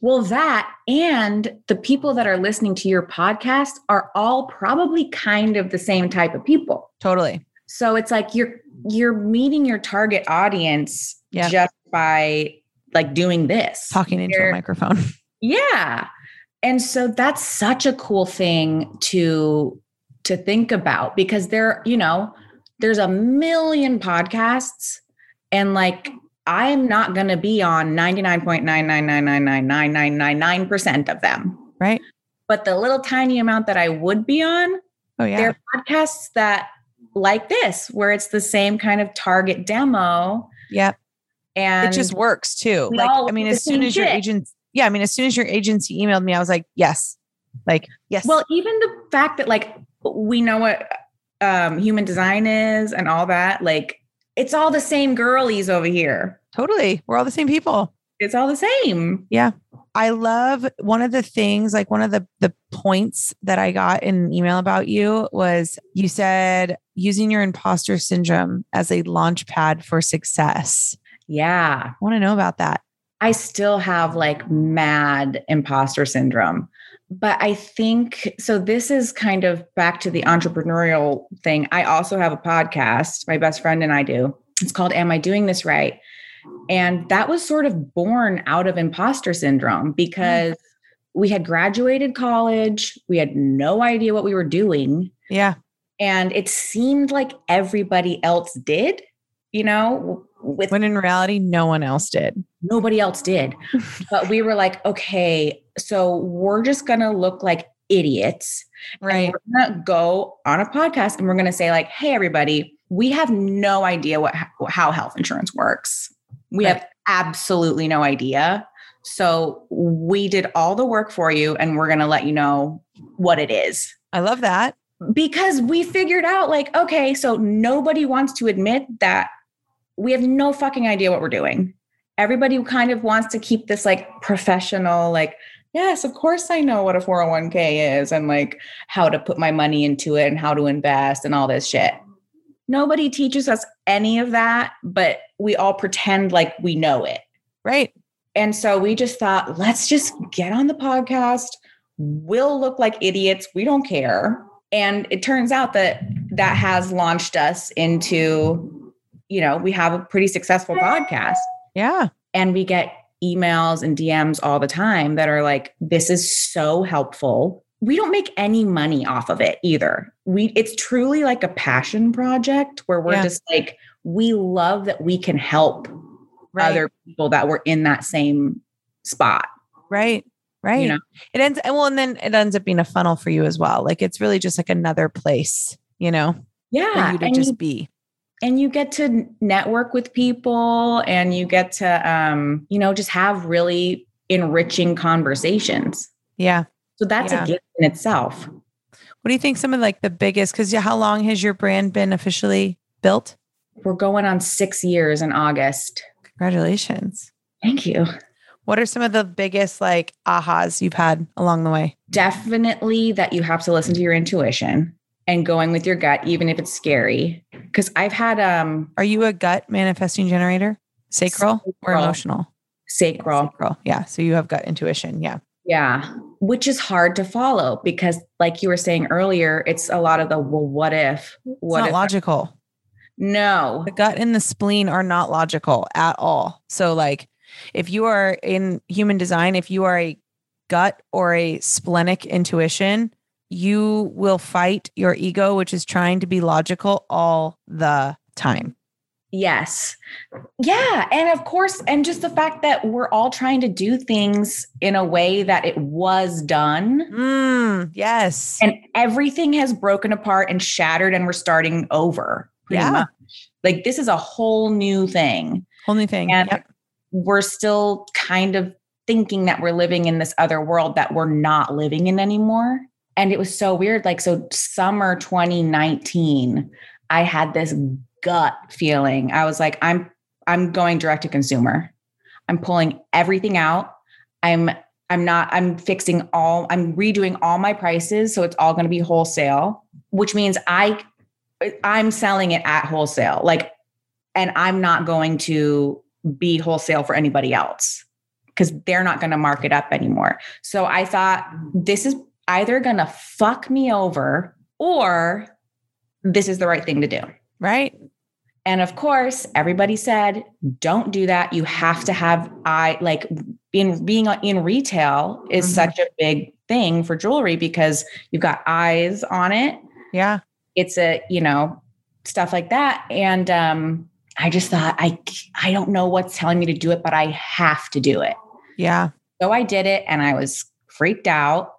well that and the people that are listening to your podcast are all probably kind of the same type of people Totally. so it's like you're you're meeting your target audience Yeah. just by like doing this Talking into a You're- microphone. Yeah. And so that's such a cool thing to to think about because there, you know, there's a million podcasts and like I am not going to be on 99.999999999% of them. Right. But the little tiny amount that I would be on, Oh, yeah. there are podcasts that like this where it's the same kind of target demo Yep. and it just works too. Like, I mean, as soon as your shit. agent, yeah, I mean, as soon as your agency emailed me, I was like, yes, like, yes. Well, even the fact that like we know what um human design is and all that, like it's all the same girlies over here. totally. We're all the same people. It's all the same. Yeah. I love one of the things, like one of the the points that I got in an email about you was you said using your imposter syndrome as a launch pad for success. Yeah. I want to know about that. I still have like mad imposter syndrome. But I think so. This is kind of back to the entrepreneurial thing. I also have a podcast, my best friend and I do. It's called Am I Doing This Right? And that was sort of born out of imposter syndrome because we had graduated college, we had no idea what we were doing. Yeah. And it seemed like everybody else did, you know, with When in reality, no one else did. nobody else did. but we were like, okay, so we're just gonna look like idiots. Right. We're gonna go on a podcast and we're gonna say, like, hey, everybody, we have no idea what how health insurance works. We Right. have absolutely no idea. So we did all the work for you and we're gonna let you know what it is. I love that. because we figured out like okay so nobody wants to admit that we have no fucking idea what we're doing everybody kind of wants to keep this like professional like yes of course i know what a 401k is and like how to put my money into it and how to invest and all this shit nobody teaches us any of that but we all pretend like we know it Right. and so we just thought, let's just get on the podcast. We'll look like idiots. We don't care. And it turns out that that has launched us into, you know, we have a pretty successful podcast Yeah. and we get emails and DMs all the time that are like, this is so helpful. We don't make any money off of it either. We it's truly like a passion project where we're Yeah. just like, we love that we can help Right. other people that were in that same spot. Right. Right. You know? It ends and well, and then it ends up being a funnel for you as well. Like it's really just like another place, you know, for Yeah. you to and, just you, be. And you get to network with people and you get to um, you know, just have really enriching conversations. Yeah. So that's Yeah. a gift in itself. What do you think some of like the biggest because how long has your brand been officially built? We're going on six years in August. Congratulations. Thank you. What are some of the biggest like ahas you've had along the way? Definitely that you have to listen to your intuition and going with your gut, even if it's scary. Because I've had um Are you a gut manifesting generator? Sacral, or emotional? sacral. Sacral. Yeah. So you have gut intuition. Yeah. Yeah, which is hard to follow because, like you were saying earlier, it's a lot of the well, what if? It's What not if? logical. no, The gut and the spleen are not logical at all. So, like, if you are in human design, if you are a gut or a splenic intuition, you will fight your ego, which is trying to be logical all the time. yes, yeah, and of course, and just the fact that we're all trying to do things in a way that it was done, Mm, yes. and everything has broken apart and shattered, and we're starting over. Yeah. much. like this is a whole new thing. Only thing. And Yep. we're still kind of thinking that we're living in this other world that we're not living in anymore. And it was so weird. Like, so summer 2019, I had this gut feeling. I was like, I'm I'm going direct to consumer. I'm pulling everything out. I'm I'm not, I'm fixing all, I'm redoing all my prices. So it's all going to be wholesale, which means I I'm selling it at wholesale. Like, and I'm not going to be wholesale for anybody else because they're not going to mark it up anymore. So I thought this is either going to fuck me over or this is the right thing to do. Right. And of course, everybody said, don't do that. You have to have I like in being in retail is Mhm. such a big thing for jewelry because you've got eyes on it Yeah. it's a you know stuff like that and um i just thought i i don't know what's telling me to do it but i have to do it Yeah. so i did it and i was freaked out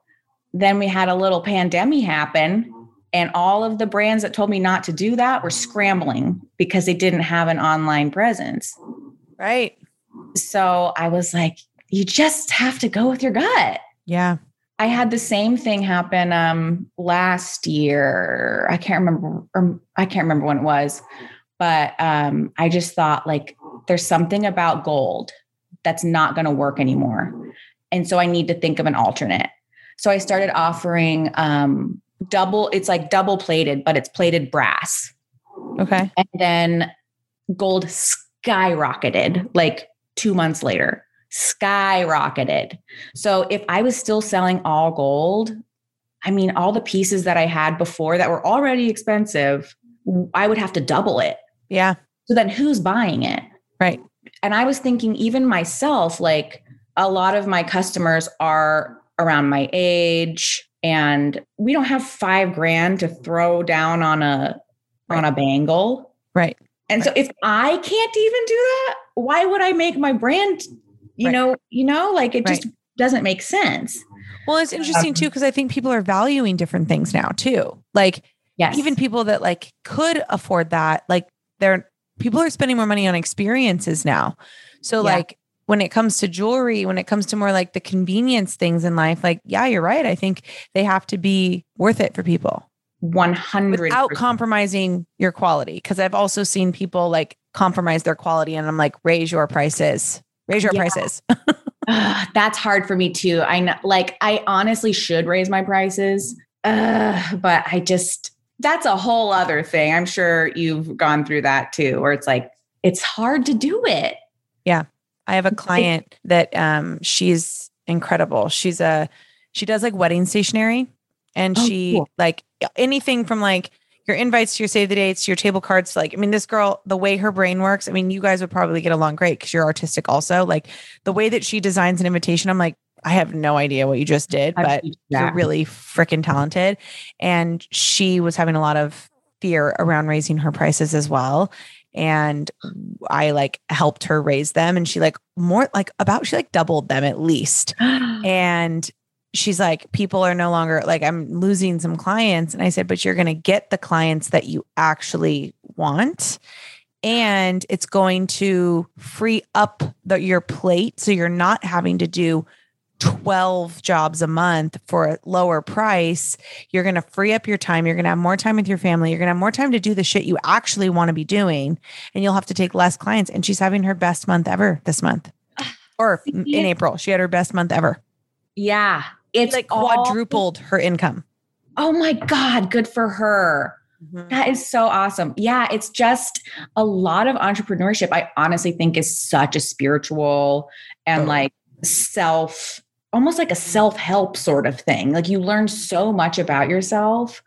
then we had a little pandemic happen and all of the brands that told me not to do that were scrambling because they didn't have an online presence Right. so i was like you just have to go with your gut Yeah. I had the same thing happen um last year. I can't remember or I can't remember when it was, but um I just thought like there's something about gold that's not going to work anymore. And so I need to think of an alternate. So I started offering um double it's like double plated but it's plated brass. Okay. And then gold skyrocketed like 2 months later skyrocketed. So if I was still selling all gold, I mean, all the pieces that I had before that were already expensive, I would have to double it. Yeah. So then who's buying it? Right. And I was thinking, even myself, like a lot of my customers are around my age and we don't have five grand to throw down on a on a bangle. Right. And so if I can't even do that, why would I make my brand, you Right. know, you know, like it Right. just doesn't make sense. Well, it's interesting um, too because I think people are valuing different things now too. Like Yes. even people that like could afford that, like they're people are spending more money on experiences now. So Yeah. like when it comes to jewelry, when it comes to more like the convenience things in life, like yeah, you're right. I think they have to be worth it for people. 100 without compromising your quality. Because I've also seen people like compromise their quality, and I'm like, raise your prices, raise your Yeah. prices. That's hard for me too. I know, like, I honestly should raise my prices, uh, but I just, that's a whole other thing. I'm sure you've gone through that too, where it's like, it's hard to do it. I have a client that um she's incredible. She's a she does like wedding stationery and Oh, she cool. like anything from like your invites to your save the dates, to your table cards. Like, I mean, this girl, the way her brain works, I mean, you guys would probably get along great because you're artistic also. Like the way that she designs an invitation, I'm like, I have no idea what you just did, but seen you're really freaking talented. And she was having a lot of fear around raising her prices as well. And I like helped her raise them. And she like more like about, she like doubled them at least. And she's like, people are no longer like, I'm losing some clients. And I said, but you're going to get the clients that you actually want. And it's going to free up the, your plate. So you're not having to do 12 jobs a month for a lower price. You're going to free up your time. You're going to have more time with your family. You're going to have more time to do the shit you actually want to be doing. And you'll have to take less clients. And she's having her best month ever this month or in April. She had her best month ever. yeah. It's Like all- quadrupled her income. Oh my God. Good for her. Mm-hmm. That is so awesome. Yeah, it's just a lot of entrepreneurship. I honestly think is such a spiritual and Totally. like self, almost like a self help sort of thing. Like you learn so much about yourself.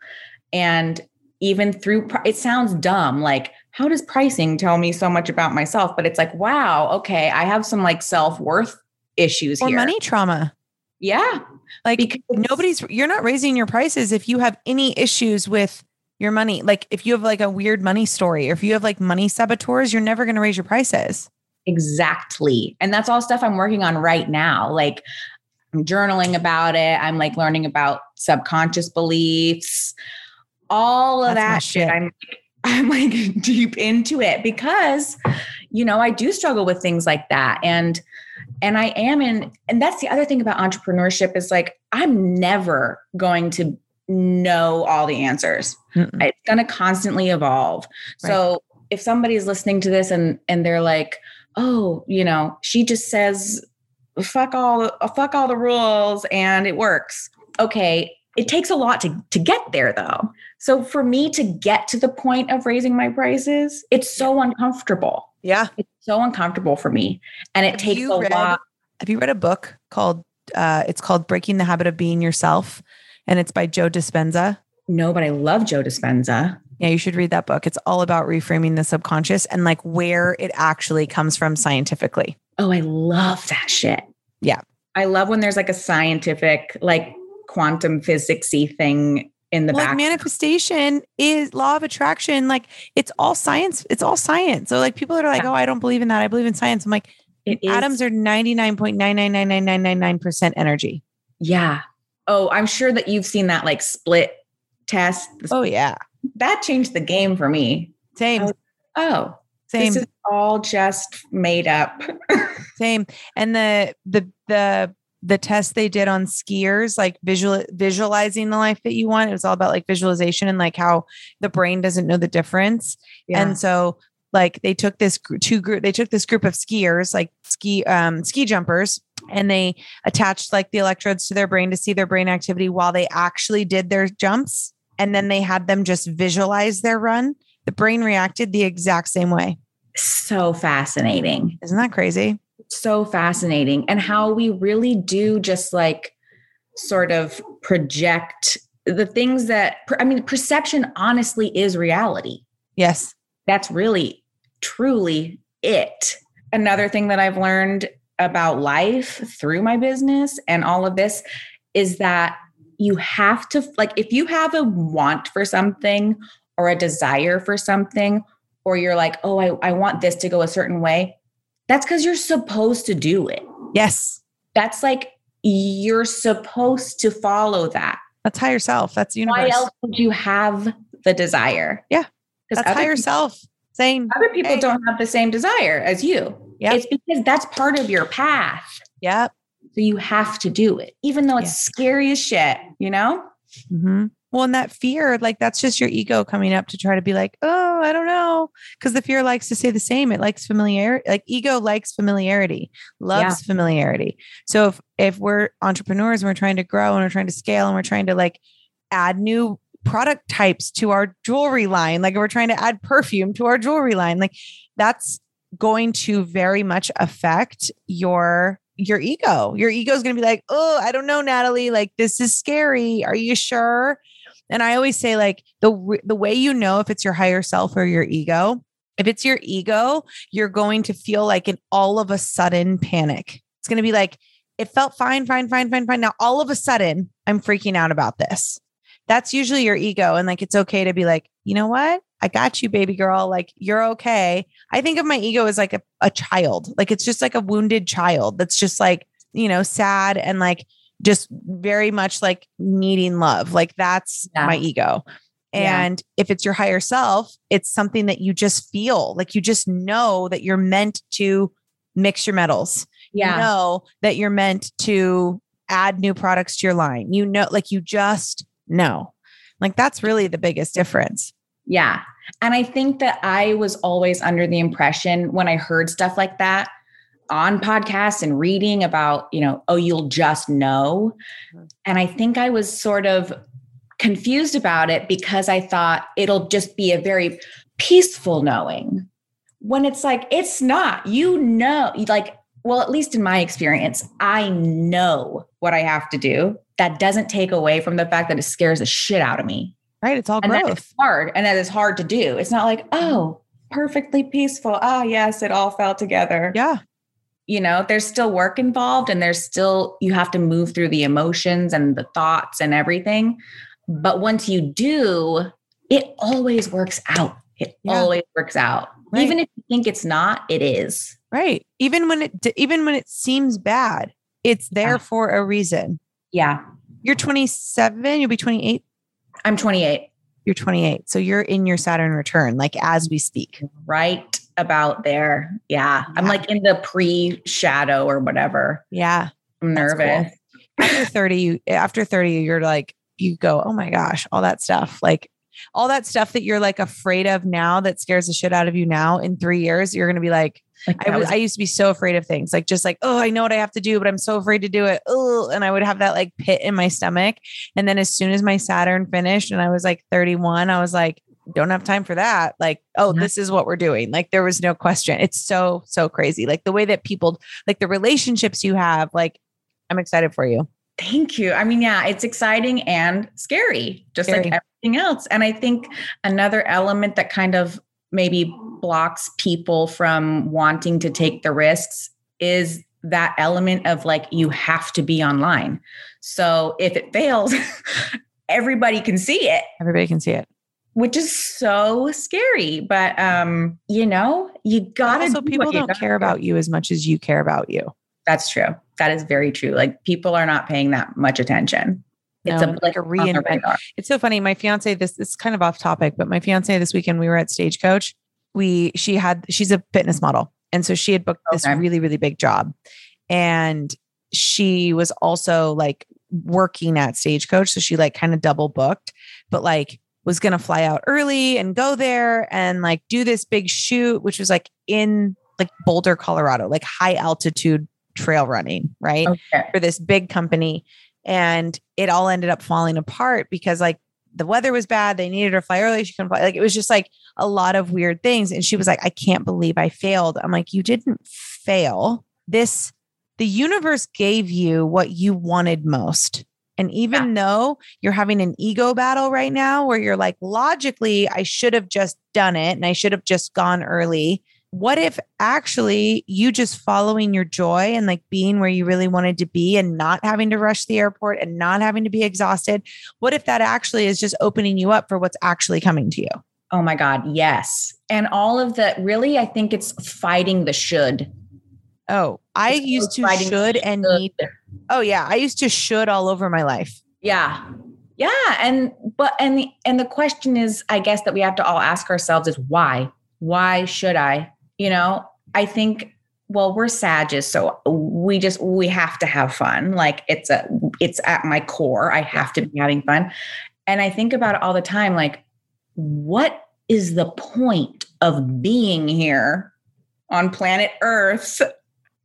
And even through, it sounds dumb. Like, how does pricing tell me so much about myself? But it's like, wow, okay, I have some like self worth issues Or here. money trauma. Yeah. Like Because nobody's you're not raising your prices if you have any issues with your money. Like if you have like a weird money story or if you have like money saboteurs, you're never going to raise your prices. Exactly. And that's all stuff I'm working on right now. Like I'm journaling about it. I'm like learning about subconscious beliefs, all of That's that shit. I'm I'm like deep into it because you know, I do struggle with things like that and and I am in and that's the other thing about entrepreneurship is like I'm never going to know all the answers Mm-mm. it's going to constantly evolve so if somebody's listening to this and and they're like oh you know she just says fuck all the fuck all the rules and it works okay it takes a lot to to get there though so for me to get to the point of raising my prices it's so uncomfortable Yeah. it's so uncomfortable for me and it Have takes a read- lot Have you read a book called uh it's called Breaking the Habit of Being Yourself and it's by Joe Dispenza? no but i love joe dispenza Yeah, you should read that book. It's all about reframing the subconscious and like where it actually comes from scientifically. Oh, I love that shit. Yeah. I love when there's like a scientific, like quantum physicsy thing in the Well, like back. manifestation is law of attraction. Like it's all science. It's all science. So like people that are like, Yeah. oh, I don't believe in that. I believe in science. I'm like, atoms are 99.9999999% energy. yeah. Oh, I'm sure that you've seen that like split test. Oh yeah. That changed the game for me. Same. Oh, Oh, Same. this is all just made up. Same. And the the the the test they did on skiers, like visual visualizing the life that you want, it was all about like visualization and like how the brain doesn't know the difference. And so like they took this two group they took this group of skiers, like ski um ski jumpers, and they attached like the electrodes to their brain to see their brain activity while they actually did their jumps. And then they had them just visualize their run. The brain reacted the exact same way. So fascinating. Isn't that crazy? so fascinating and how we really do just like sort of project the things that i mean perception honestly is reality Yes. that's really truly it another thing that i've learned about life through my business and all of this is that you have to like if you have a want for something or a desire for something or you're like oh i, I want this to go a certain way that's because you're supposed to do it Yes. that's like you're supposed to follow that That's higher self. That's universe. why else would you have the desire Yeah, because That's higher self. Saying, other people Hey. don't have the same desire as you Yeah. it's because that's part of your path yep. so you have to do it even though it's Yeah. scary as shit you know hmm Well, and that fear, like that's just your ego coming up to try to be like, oh, I don't know. Because the fear likes to say the same. It likes familiarity. Like ego likes familiarity, loves yeah. familiarity. So if if we're entrepreneurs and we're trying to grow and we're trying to scale and we're trying to like add new product types to our jewelry line, like we're trying to add perfume to our jewelry line, like that's going to very much affect your your ego. Your ego is going to be like, "Oh, I don't know, Natalie, like this is scary. Are you sure?" And I always say like the the way you know if it's your higher self or your ego, if it's your ego, you're going to feel like an all of a sudden panic. It's going to be like it felt fine, fine, fine, fine, fine. Now all of a sudden, I'm freaking out about this. That's usually your ego and like it's okay to be like, "You know what? I got you, baby girl. Like, you're okay. I think of my ego as like a, a child. Like, it's just like a wounded child that's just like, you know, sad and like just very much like needing love. Like that's yeah. my ego. And yeah. if it's your higher self, it's something that you just feel like you just know that you're meant to mix your metals. Yeah. You know that you're meant to add new products to your line. You know, like you just know. Like that's really the biggest difference. Yeah. And I think that I was always under the impression when I heard stuff like that on podcasts and reading about, you know, oh, you'll just know. Mm-hmm. And I think I was sort of confused about it because I thought it'll just be a very peaceful knowing. When it's like, it's not, you know, like, well, at least in my experience, I know what I have to do. That doesn't take away from the fact that it scares the shit out of me. Right. It's all and growth. Hard. And that is hard to do. It's not like, oh, perfectly peaceful. Ah, oh, yes, it all fell together. Yeah you know there's still work involved and there's still you have to move through the emotions and the thoughts and everything. But once you do it always works out. It yeah. always works out. Right. even if you think it's not it is. Right. Even when it even when it seems bad it's there yeah. for a reason. Yeah. You're 27 you'll be 28 i'm 28 you're 28 so you're in your saturn return like as we speak. Right about there. Yeah. yeah. I'm like in the pre shadow or whatever. Yeah. I'm nervous. Cool. After 30, you, after 30, you're like, you go, oh my gosh, all that stuff. Like all that stuff that you're like afraid of now that scares the shit out of you now in three years, you're going to be like, like I, was, I used to be so afraid of things, like just like, oh, I know what I have to do, but I'm so afraid to do it. Oh, and I would have that like pit in my stomach. And then as soon as my Saturn finished and I was like 31, I was like, don't have time for that. Like, oh, this is what we're doing. Like, there was no question. It's so, so crazy. Like, the way that people, like, the relationships you have, like, I'm excited for you. Thank you. I mean, yeah, it's exciting and scary, just scary. like everything else. And I think another element that kind of maybe blocks people from wanting to take the risks is that element of like, you have to be online. So if it fails, everybody can see it. Everybody can see it which is so scary. But um, you know, you gotta. So people don't care about you as much as you care about you. That's true. That is very true. Like people are not paying that much attention. It's a like a reinvent. It's so funny. My fiance, this, this is kind of off topic, but my fiance this weekend we were at Stagecoach. We she had she's a fitness model, and so she had booked okay. this really really big job, and she was also like working at Stagecoach, so she like kind of double booked, but like was going to fly out early and go there and like do this big shoot, which was like in like Boulder, Colorado, like high altitude trail running, right? Okay. For this big company. And it all ended up falling apart because like the weather was bad. They needed her to fly early. She couldn't fly. Like it was just like a lot of weird things. And she was like, I can't believe I failed. I'm like, you didn't fail. This, the universe gave you what you wanted most. And even yeah. though you're having an ego battle right now where you're like, logically, I should have just done it and I should have just gone early. What if actually you just following your joy and like being where you really wanted to be and not having to rush the airport and not having to be exhausted? What if that actually is just opening you up for what's actually coming to you? Oh my God, yes. And all of that really, I think it's fighting the should Oh, I it's used to should and need. Oh yeah, I used to should all over my life. Yeah. Yeah, and but and the and the question is I guess that we have to all ask ourselves is why? Why should I? You know, I think well, we're Sages, so we just we have to have fun. Like it's a it's at my core. I have to be having fun. And I think about it all the time like, what is the point of being here on planet Earth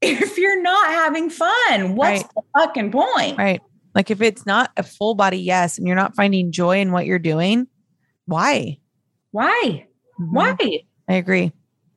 if you're not having fun? What's Right. the fucking point? Right. Like if it's not a full body yes and you're not finding joy in what you're doing, why? Why? Mhm. Why? I agree.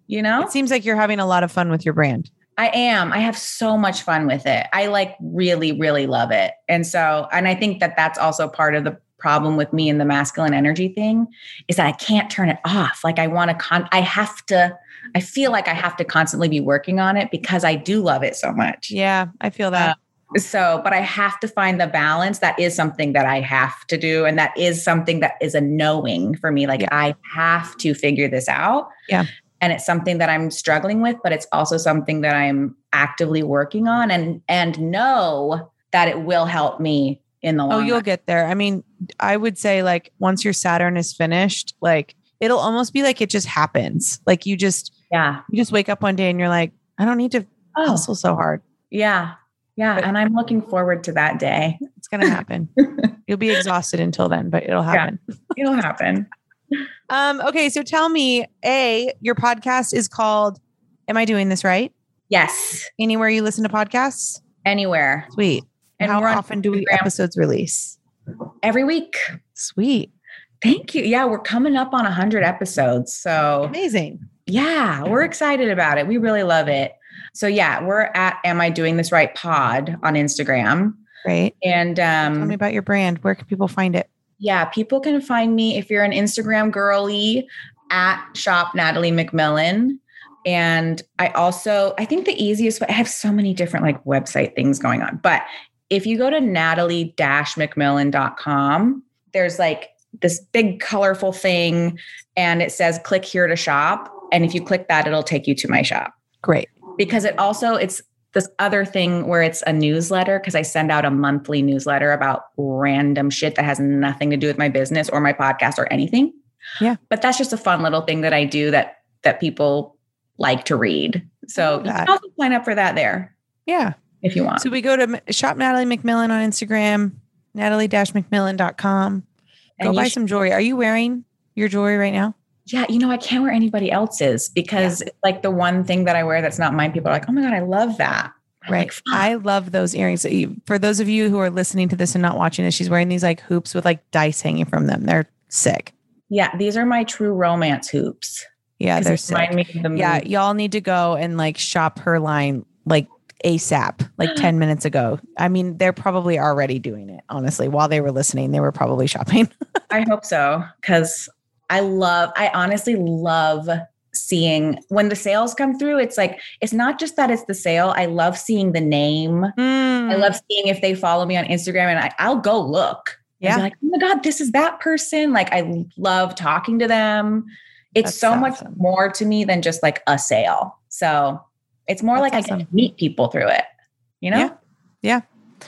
You know? It seems like you're having a lot of fun with your brand. I am. I have so much fun with it. I like really, really love it. And so, and I think that that's also part of the problem with me and the masculine energy thing is that I can't turn it off. Like I want to con, I have to, I feel like I have to constantly be working on it because I do love it so much. Yeah, I feel that. Um, so, but I have to find the balance. That is something that I have to do. And that is something that is a knowing for me. Like Yeah. I have to figure this out. Yeah. And it's something that I'm struggling with, but it's also something that I'm actively working on and and know that it will help me in the oh, long oh, you'll run. get there. I mean, I would say like once your Saturn is finished, like it'll almost be like it just happens. Like you just Yeah. you just wake up one day and you're like, I don't need to Oh, hustle so hard. yeah. Yeah. But- and I'm looking forward to that day. It's gonna happen. You'll be exhausted until then, but it'll Yeah. happen. It'll happen. Um, okay, so tell me, A, your podcast is called Am I Doing This Right? Yes. Anywhere you listen to podcasts? Anywhere. Sweet. And How often do we episodes release? Every week. Sweet. Thank you. Yeah, we're coming up on 100 episodes. So, Amazing. yeah, we're excited about it. We really love it. So, yeah, we're at Am I Doing This Right Pod on Instagram. Right. And Tell me um, about your brand. Where can people find it? yeah, people can find me if you're an Instagram girly at shop Natalie McMillan. And I also, I think the easiest way, I have so many different like website things going on, but if you go to natalie McMillan.com, there's like this big colorful thing and it says click here to shop. And if you click that, it'll take you to my shop Great. because it also it's this other thing where it's a newsletter because I send out a monthly newsletter about random shit that has nothing to do with my business or my podcast or anything. Yeah. But that's just a fun little thing that I do that that people like to read. So you can also sign up for that there Yeah. if you want. So we go to shop Natalie McMillan on Instagram, natalie-mcmillan.com. Go buy should- some jewelry. Are you wearing your jewelry right now? yeah, you know, I can't wear anybody else's because it's like the one thing that I wear that's not mine. People are like, oh my God, I love that. I'm Right. like, I love those earrings. For those of you who are listening to this and not watching this, she's wearing these like hoops with like dice hanging from them. They're sick. yeah, these are my true romance hoops. Yeah, they're sick. the Yeah, y'all need to go and like shop her line like ASAP, like 10 minutes ago. I mean, they're probably already doing it, honestly. While they were listening, they were probably shopping. I hope so because I love, I honestly love seeing when the sales come through. It's like, it's not just that it's the sale. I love seeing the name. I Mm. love seeing if they follow me on Instagram and I, I'll go look. Yeah. like, oh my God, this is that person. Like, I love talking to them. It's That's so much more to me than just like a sale. So it's more That's like I awesome. get to meet people through it. You know, Yeah. Yeah.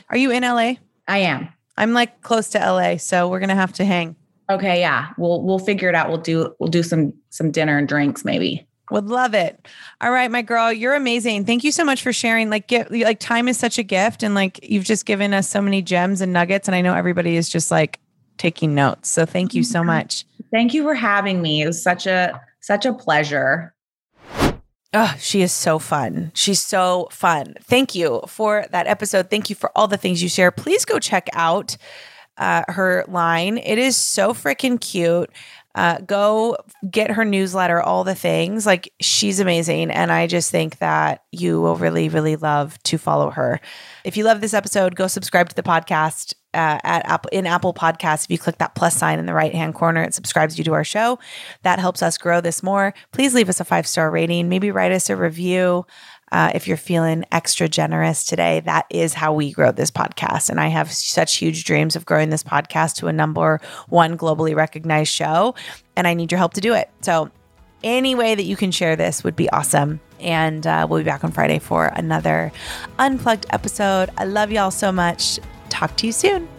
Are you in LA? I am. I'm like close to LA, so we're gonna have to hang. Okay, yeah. We'll we'll figure it out. We'll do we'll do some some dinner and drinks maybe. Would love it. All right, my girl, you're amazing. Thank you so much for sharing. Like, get like time is such a gift, and like you've just given us so many gems and nuggets, and I know everybody is just like taking notes. So thank you so mm-hmm. much. Thank you for having me. It was such a such a pleasure. Oh, she is so fun. She's so fun. Thank you for that episode. Thank you for all the things you share. Please go check out uh, her line. It is so freaking cute. Uh, go get her newsletter, all the things. Like she's amazing. And I just think that you will really, really love to follow her. If you love this episode, go subscribe to the podcast uh, at Apple in Apple Podcasts. If you click that plus sign in the right hand corner, it subscribes you to our show. That helps us grow this more. Please leave us a five star rating. Maybe write us a review. Uh, if you're feeling extra generous today, that is how we grow this podcast. And I have such huge dreams of growing this podcast to a number one globally recognized show. And I need your help to do it. So, any way that you can share this would be awesome. And uh, we'll be back on Friday for another unplugged episode. I love y'all so much. Talk to you soon.